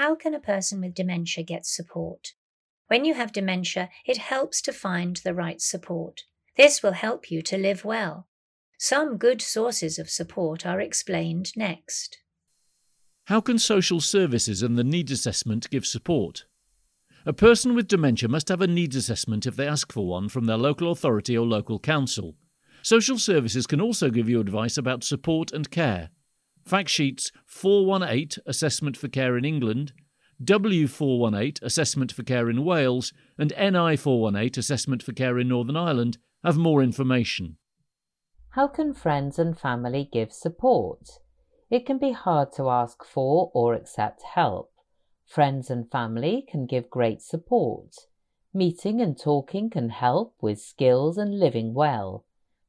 how can a person with dementia get support? When you have dementia, it helps to find the right support. This will help you to live well. Some good sources of support are explained next. How can social services and the needs assessment give support? A person with dementia must have a needs assessment if they ask for one from their local authority or local council. Social services can also give you advice about support and care. Fact sheets 418 Assessment for Care in England, W418 Assessment for Care in Wales, and NI418 Assessment for Care in Northern Ireland have more information. How can friends and family give support? It can be hard to ask for or accept help. Friends and family can give great support. Meeting and talking can help with skills and living well.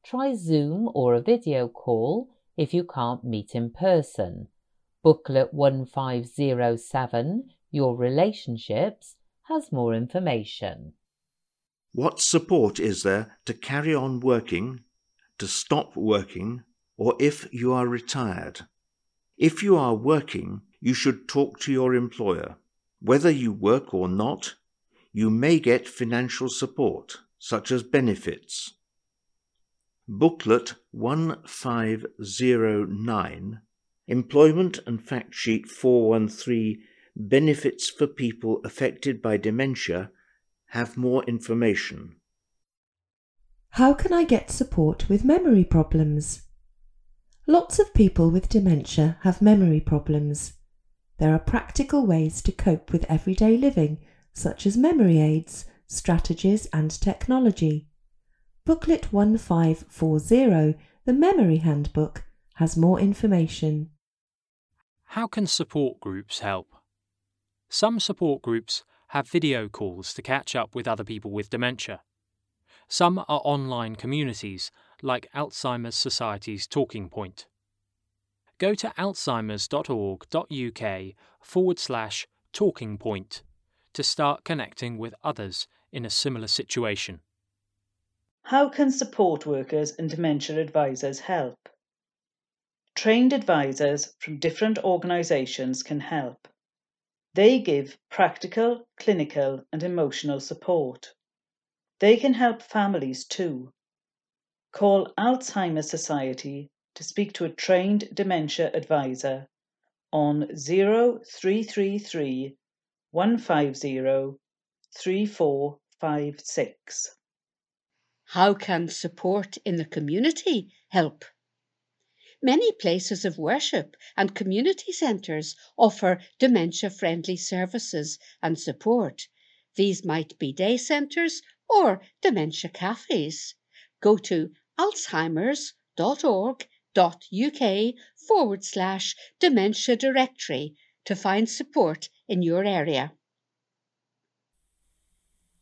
Try Zoom or a video call if you can't meet in person. Booklet 1507, Your Relationships, has more information. What support is there to carry on working, to stop working, or if you are retired? If you are working, you should talk to your employer. Whether you work or not, you may get financial support, such as benefits. Booklet 1509, Employment and Fact Sheet 413, Benefits for People Affected by Dementia, have more information. How can I get support with memory problems? Lots of people with dementia have memory problems. There are practical ways to cope with everyday living, such as memory aids, strategies, and technology. Booklet 1540, the Memory Handbook, has more information. How can support groups help? Some support groups have video calls to catch up with other people with dementia. Some are online communities like Alzheimer's Society's Talking Point. Go to alzheimers.org.uk forward slash talking point to start connecting with others in a similar situation. How can support workers and dementia advisors help? Trained advisors from different organisations can help. They give practical, clinical, and emotional support. They can help families too. Call Alzheimer's Society to speak to a trained dementia advisor on 0333 150 3456. How can support in the community help? Many places of worship and community centres offer dementia friendly services and support. These might be day centres or dementia cafes. Go to alzheimers.org.uk forward slash dementia directory to find support in your area.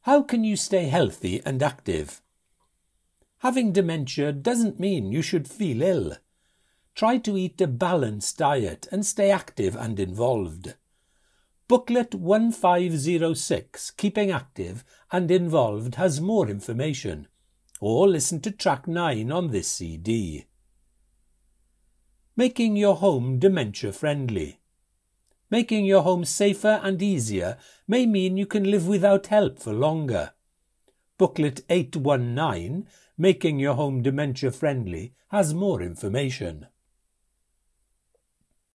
How can you stay healthy and active? Having dementia doesn't mean you should feel ill. Try to eat a balanced diet and stay active and involved. Booklet 1506, Keeping Active and Involved, has more information, or listen to track 9 on this CD. Making your home dementia friendly. Making your home safer and easier may mean you can live without help for longer. Booklet 819, Making Your Home Dementia Friendly, has more information.